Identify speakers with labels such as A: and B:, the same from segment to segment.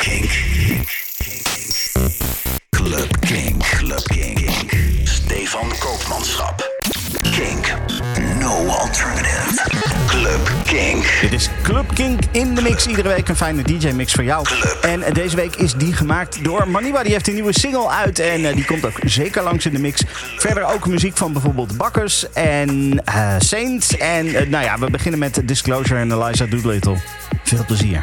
A: Kink. Club Kink. Club Kink. Stefan Koopmanschap. Kink. No alternative. Club Kink.
B: Dit is Club Kink in de mix. Iedere week een fijne DJ-mix voor jou. En eh, deze week is die gemaakt door Maniba. Die heeft een nieuwe single uit en eh, die komt ook zeker langs in de mix. Verder ook muziek van bijvoorbeeld Bakkers en eh, Saints. En nou ja, we beginnen met Disclosure en Eliza Doolittle. Veel plezier.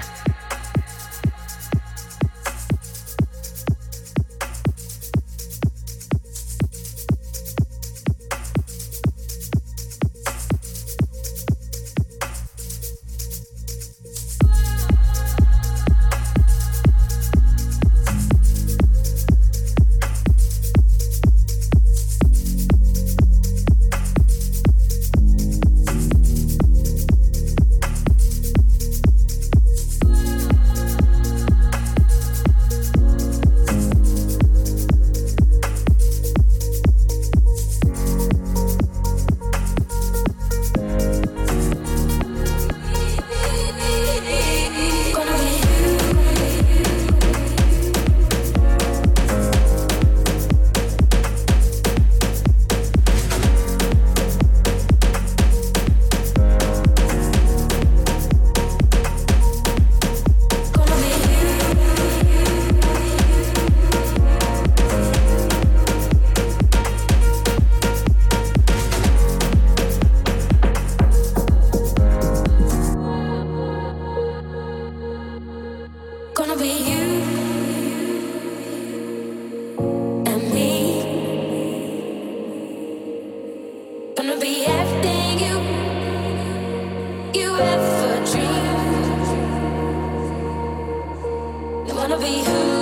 C: Wanna be who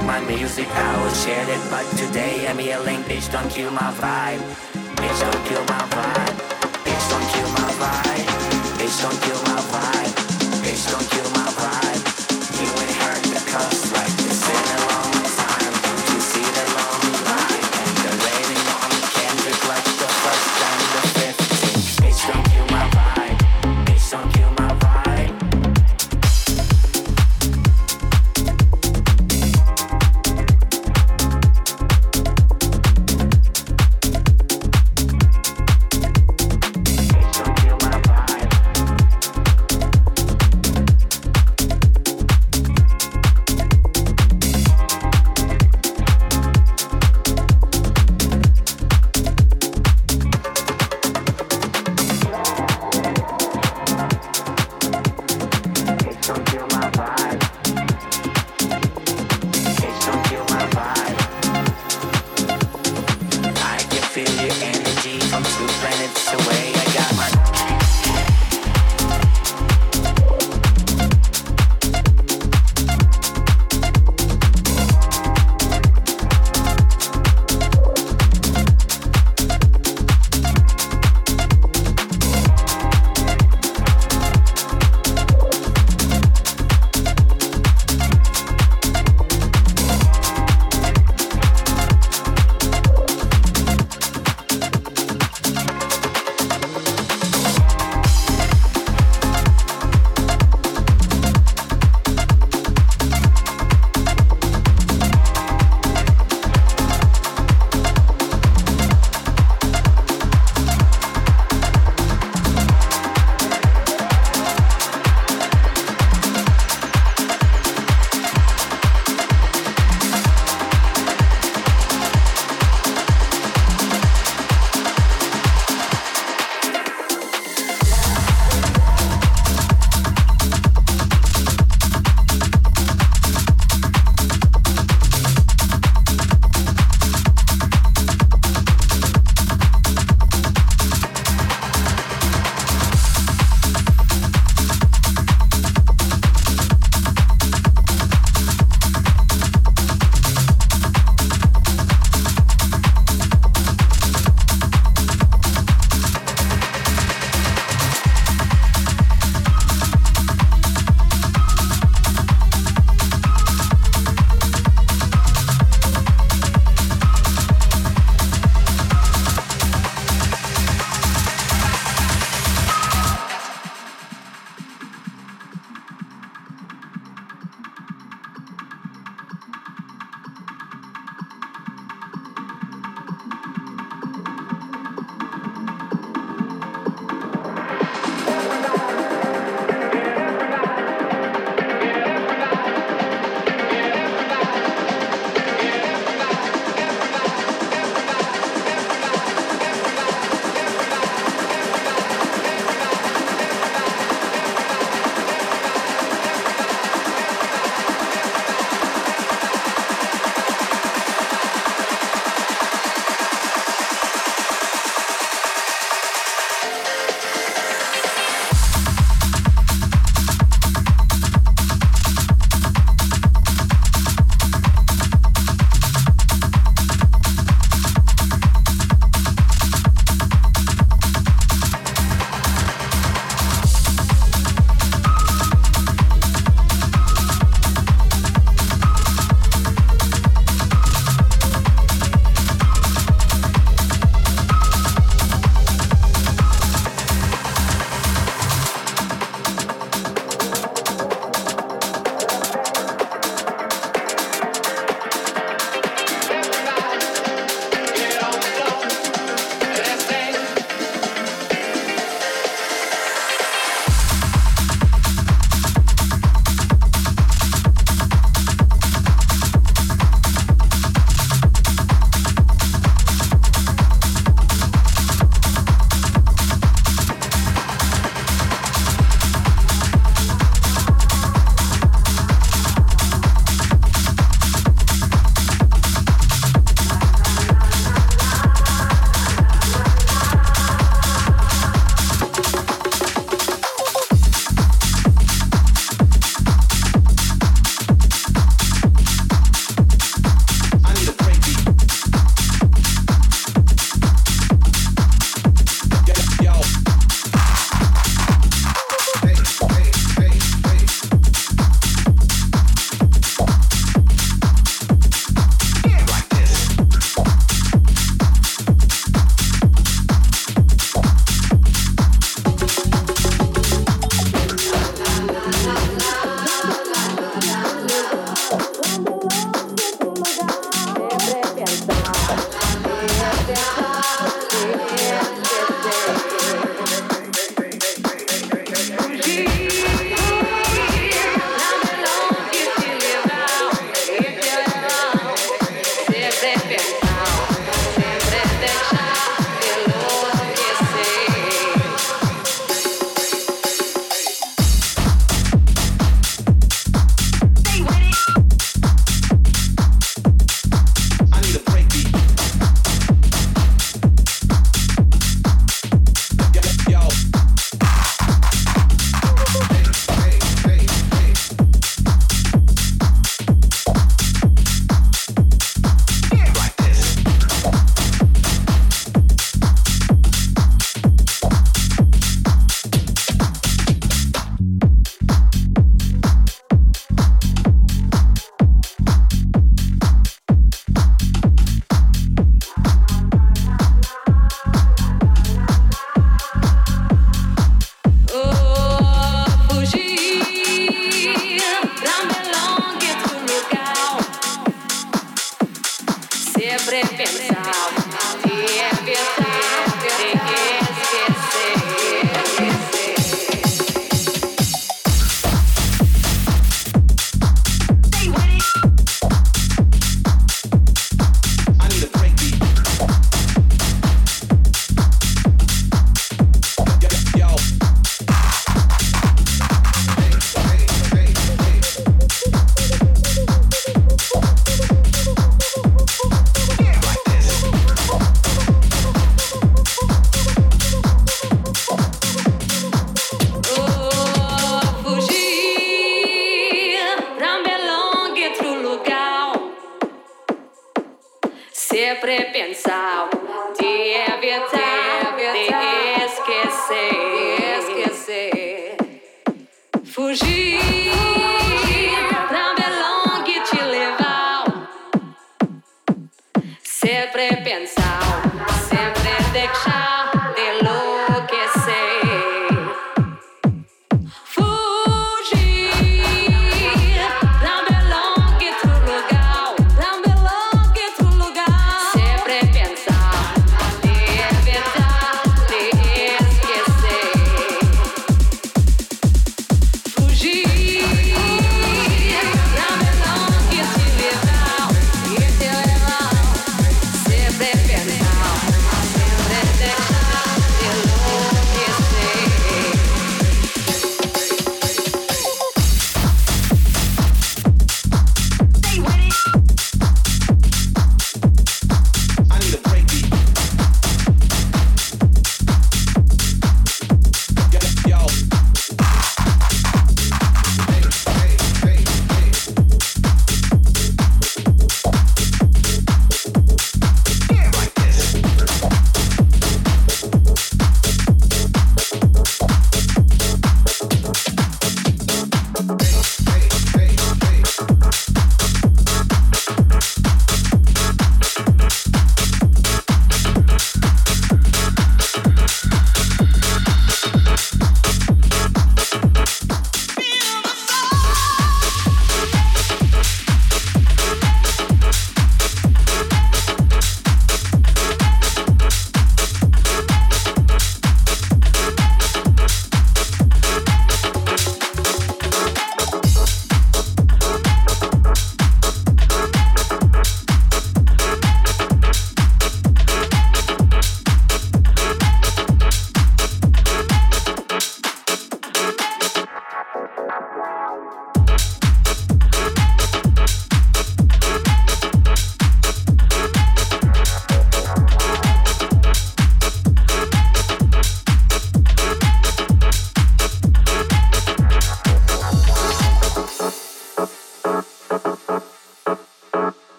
D: my music I will share it But today I'm yelling Bitch don't kill my vibe. Bitch don't kill my vibe. Bitch don't kill my vibe. Bitch don't kill my vibe.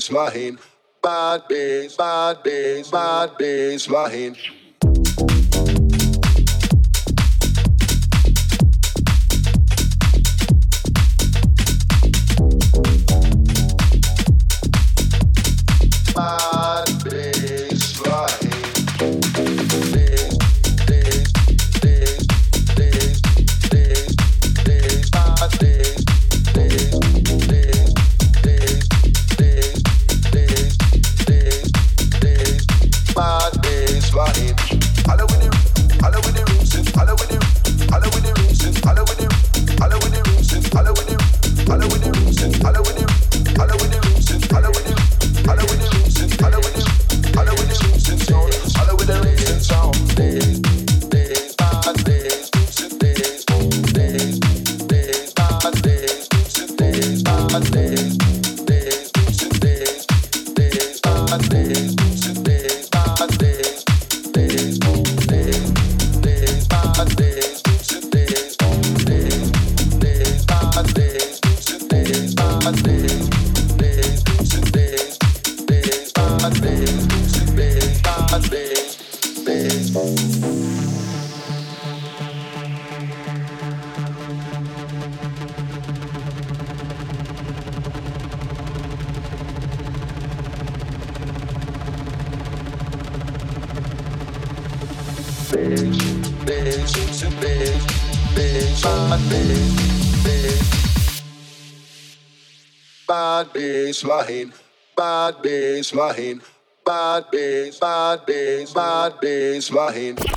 E: bass line. Bad bass, bad bass, bad bass line. baseline, bad baseline, bad bass, bad bass,
F: bad baseline.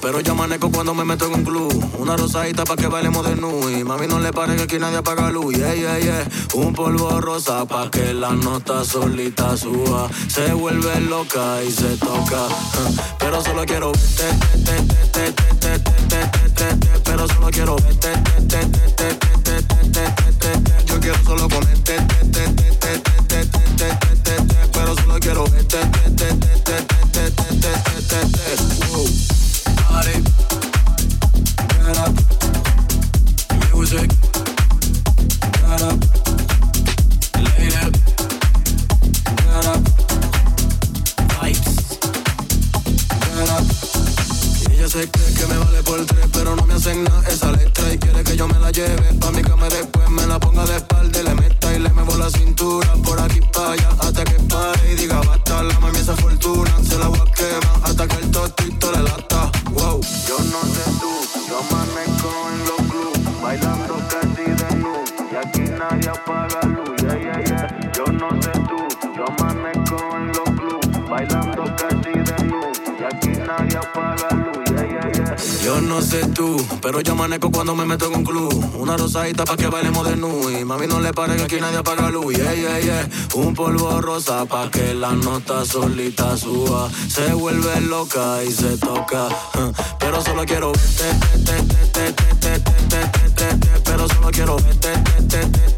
F: Pero yo manejo cuando me meto en un club. Una rosadita pa' que bailemos de nu. Y mami, no le pare que aquí nadie apaga luz. Yeah, yeah, yeah. Un polvo rosa pa' que la nota solita suba. Se vuelve loca y se toca. Pero solo quiero verte, te, te, te, te, te, te, te, te, pero solo quiero verte, te, te, te, te pa' que la nota solita suba. Se vuelve loca y se toca. Pero solo quiero verte, pero solo quiero verte,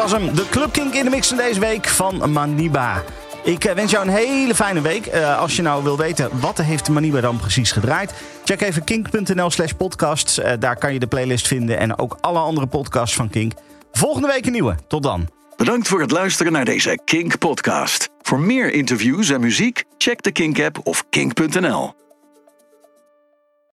B: was hem, de Club Kink in de mix van deze week van Maniba. Ik eh, wens jou een hele fijne week. Eh, als je nou wil weten wat heeft Maniba dan precies gedraaid, check even kink.nl slash podcasts. Eh, daar kan je de playlist vinden en ook alle andere podcasts van Kink. Volgende week een nieuwe. Tot dan.
G: Bedankt voor het luisteren naar deze Kink podcast. Voor meer interviews en muziek, check de Kink app of kink.nl.